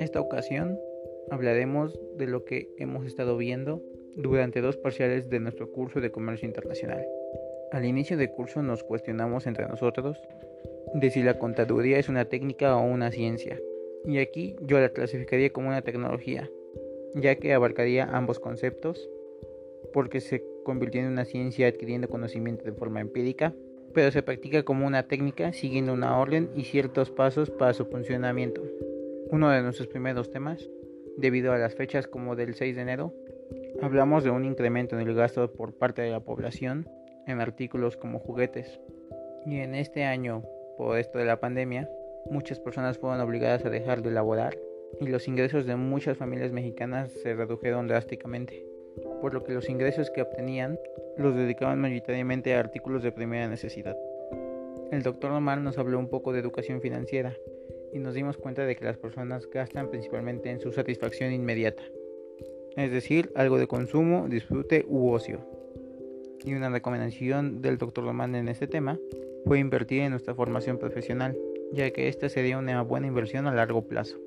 Esta ocasión hablaremos de lo que hemos estado viendo durante dos parciales de nuestro curso de comercio internacional. Al inicio del curso nos cuestionamos entre nosotros de si la contaduría es una técnica o una ciencia, y aquí yo la clasificaría como una tecnología, ya que abarcaría ambos conceptos, porque se convirtió en una ciencia adquiriendo conocimiento de forma empírica, pero se practica como una técnica siguiendo una orden y ciertos pasos para su funcionamiento. Uno de nuestros primeros temas, debido a las fechas como del 6 de enero, hablamos de un incremento en el gasto por parte de la población en artículos como juguetes. Y en este año, por esto de la pandemia, muchas personas fueron obligadas a dejar de laborar y los ingresos de muchas familias mexicanas se redujeron drásticamente, por lo que los ingresos que obtenían los dedicaban mayoritariamente a artículos de primera necesidad. El doctor Omar nos habló un poco de educación financiera y nos dimos cuenta de que las personas gastan principalmente en su satisfacción inmediata, es decir, algo de consumo, disfrute u ocio. Y una recomendación del doctor Román en este tema fue invertir en nuestra formación profesional, ya que esta sería una buena inversión a largo plazo.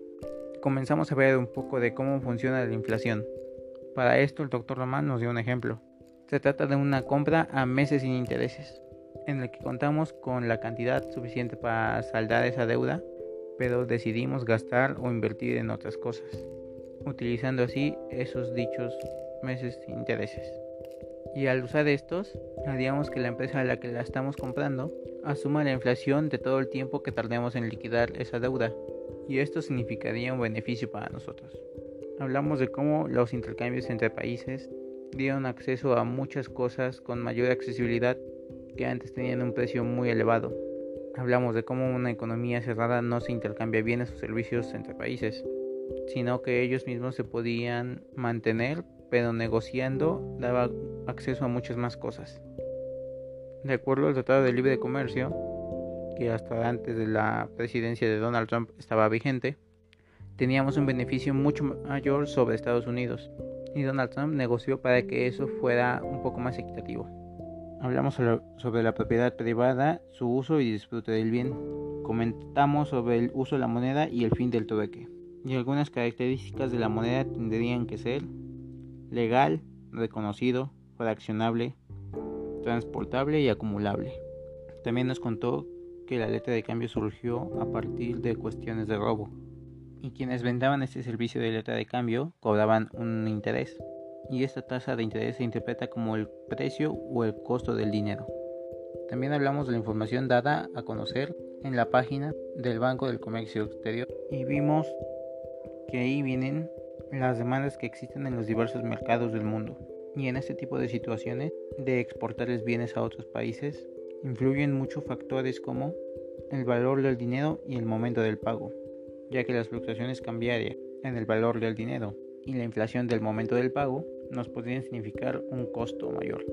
Comenzamos a ver un poco de cómo funciona la inflación. Para esto el doctor Román nos dio un ejemplo. Se trata de una compra a meses sin intereses, en el que contamos con la cantidad suficiente para saldar esa deuda, pero decidimos gastar o invertir en otras cosas, utilizando así esos dichos meses sin intereses. Y al usar estos, haríamos que la empresa a la que la estamos comprando asuma la inflación de todo el tiempo que tardemos en liquidar esa deuda, y esto significaría un beneficio para nosotros. Hablamos de cómo los intercambios entre países dieron acceso a muchas cosas con mayor accesibilidad que antes tenían un precio muy elevado. Hablamos de cómo una economía cerrada no se intercambia bienes o servicios entre países, sino que ellos mismos se podían mantener, pero negociando daba acceso a muchas más cosas. De acuerdo al Tratado de Libre Comercio, que hasta antes de la presidencia de Donald Trump estaba vigente, teníamos un beneficio mucho mayor sobre Estados Unidos y Donald Trump negoció para que eso fuera un poco más equitativo. Hablamos sobre la propiedad privada, su uso y disfrute del bien. Comentamos sobre el uso de la moneda y el fin del trueque. Y algunas características de la moneda tendrían que ser legal, reconocido, fraccionable, transportable y acumulable. También nos contó que la letra de cambio surgió a partir de cuestiones de robo y quienes vendaban este servicio de letra de cambio cobraban un interés y esta tasa de interés se interpreta como el precio o el costo del dinero. También hablamos de la información dada a conocer en la página del Banco del Comercio Exterior y vimos que ahí vienen las demandas que existen en los diversos mercados del mundo. Y en este tipo de situaciones de exportarles bienes a otros países, influyen muchos factores como el valor del dinero y el momento del pago, ya que las fluctuaciones cambiarias en el valor del dinero y la inflación del momento del pago nos podrían significar un costo mayor.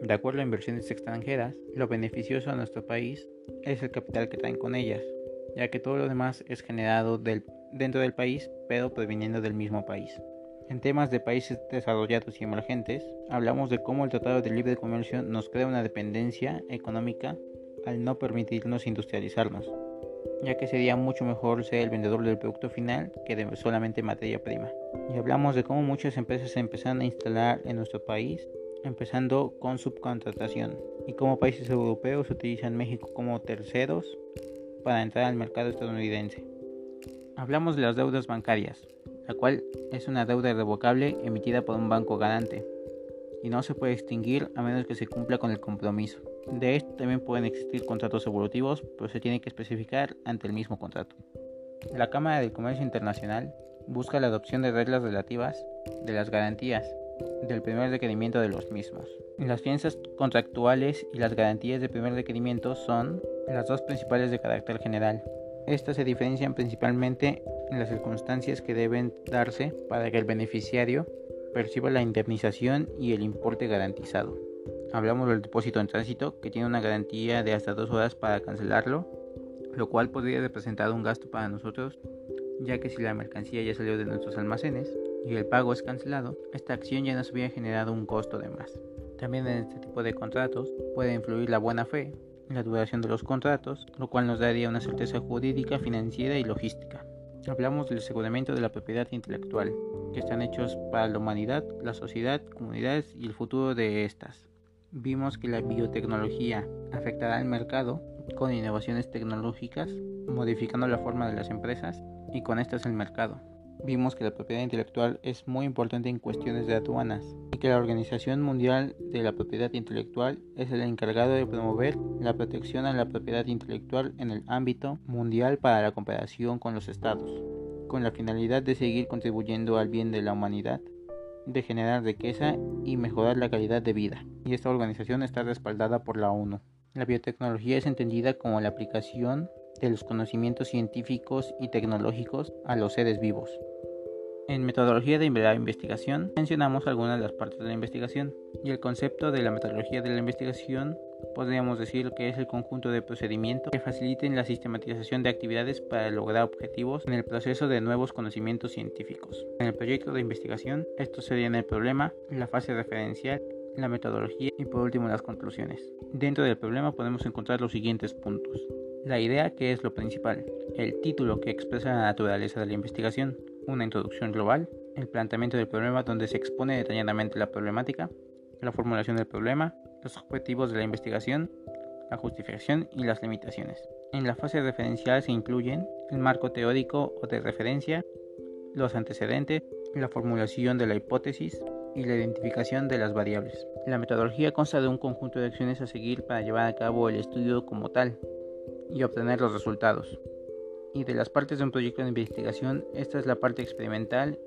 De acuerdo a inversiones extranjeras, lo beneficioso a nuestro país es el capital que traen con ellas, ya que todo lo demás es generado dentro del país, pero proviniendo del mismo país. En temas de países desarrollados y emergentes, hablamos de cómo el Tratado de Libre Comercio nos crea una dependencia económica al no permitirnos industrializarnos, ya que sería mucho mejor ser el vendedor del producto final que de solamente materia prima. Y hablamos de cómo muchas empresas se empezaron a instalar en nuestro país, empezando con subcontratación, y cómo países europeos utilizan México como terceros para entrar al mercado estadounidense. Hablamos de las deudas bancarias, la cual es una deuda irrevocable emitida por un banco garante y no se puede extinguir a menos que se cumpla con el compromiso. De esto también pueden existir contratos evolutivos, pero se tiene que especificar ante el mismo contrato. La Cámara del Comercio Internacional busca la adopción de reglas relativas de las garantías del primer requerimiento de los mismos. Las fianzas contractuales y las garantías de primer requerimiento son las dos principales de carácter general. Estas se diferencian principalmente en las circunstancias que deben darse para que el beneficiario perciba la indemnización y el importe garantizado. Hablamos del depósito en tránsito que tiene una garantía de hasta dos horas para cancelarlo, lo cual podría representar un gasto para nosotros, ya que si la mercancía ya salió de nuestros almacenes y el pago es cancelado, esta acción ya nos hubiera generado un costo de más. También en este tipo de contratos puede influir la buena fe, la duración de los contratos, lo cual nos daría una certeza jurídica, financiera y logística. Hablamos del aseguramiento de la propiedad intelectual, que están hechos para la humanidad, la sociedad, comunidades y el futuro de estas. Vimos que la biotecnología afectará al mercado con innovaciones tecnológicas, modificando la forma de las empresas y con estas el mercado. Vimos que la propiedad intelectual es muy importante en cuestiones de aduanas y que la Organización Mundial de la Propiedad Intelectual es el encargado de promover la protección a la propiedad intelectual en el ámbito mundial para la cooperación con los estados, con la finalidad de seguir contribuyendo al bien de la humanidad, de generar riqueza y mejorar la calidad de vida. Y esta organización está respaldada por la ONU. La biotecnología es entendida como la aplicación de los conocimientos científicos y tecnológicos a los seres vivos. En metodología de investigación mencionamos algunas de las partes de la investigación y el concepto de la metodología de la investigación podríamos decir que es el conjunto de procedimientos que faciliten la sistematización de actividades para lograr objetivos en el proceso de nuevos conocimientos científicos. En el proyecto de investigación, estos serían el problema, la fase referencial, la metodología y por último las conclusiones. Dentro del problema podemos encontrar los siguientes puntos. La idea que es lo principal, el título que expresa la naturaleza de la investigación, una introducción global, el planteamiento del problema donde se expone detalladamente la problemática, la formulación del problema, los objetivos de la investigación, la justificación y las limitaciones. En la fase referencial se incluyen el marco teórico o de referencia, los antecedentes, la formulación de la hipótesis y la identificación de las variables. La metodología consta de un conjunto de acciones a seguir para llevar a cabo el estudio como tal y obtener los resultados. Y de las partes de un proyecto de investigación, esta es la parte experimental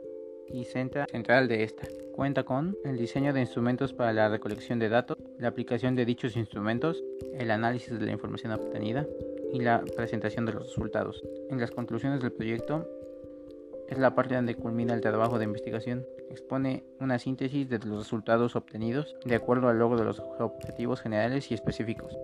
y central de esta. Cuenta con el diseño de instrumentos para la recolección de datos, la aplicación de dichos instrumentos, el análisis de la información obtenida y la presentación de los resultados. En las conclusiones del proyecto es la parte donde culmina el trabajo de investigación. Expone una síntesis de los resultados obtenidos de acuerdo al logro de los objetivos generales y específicos.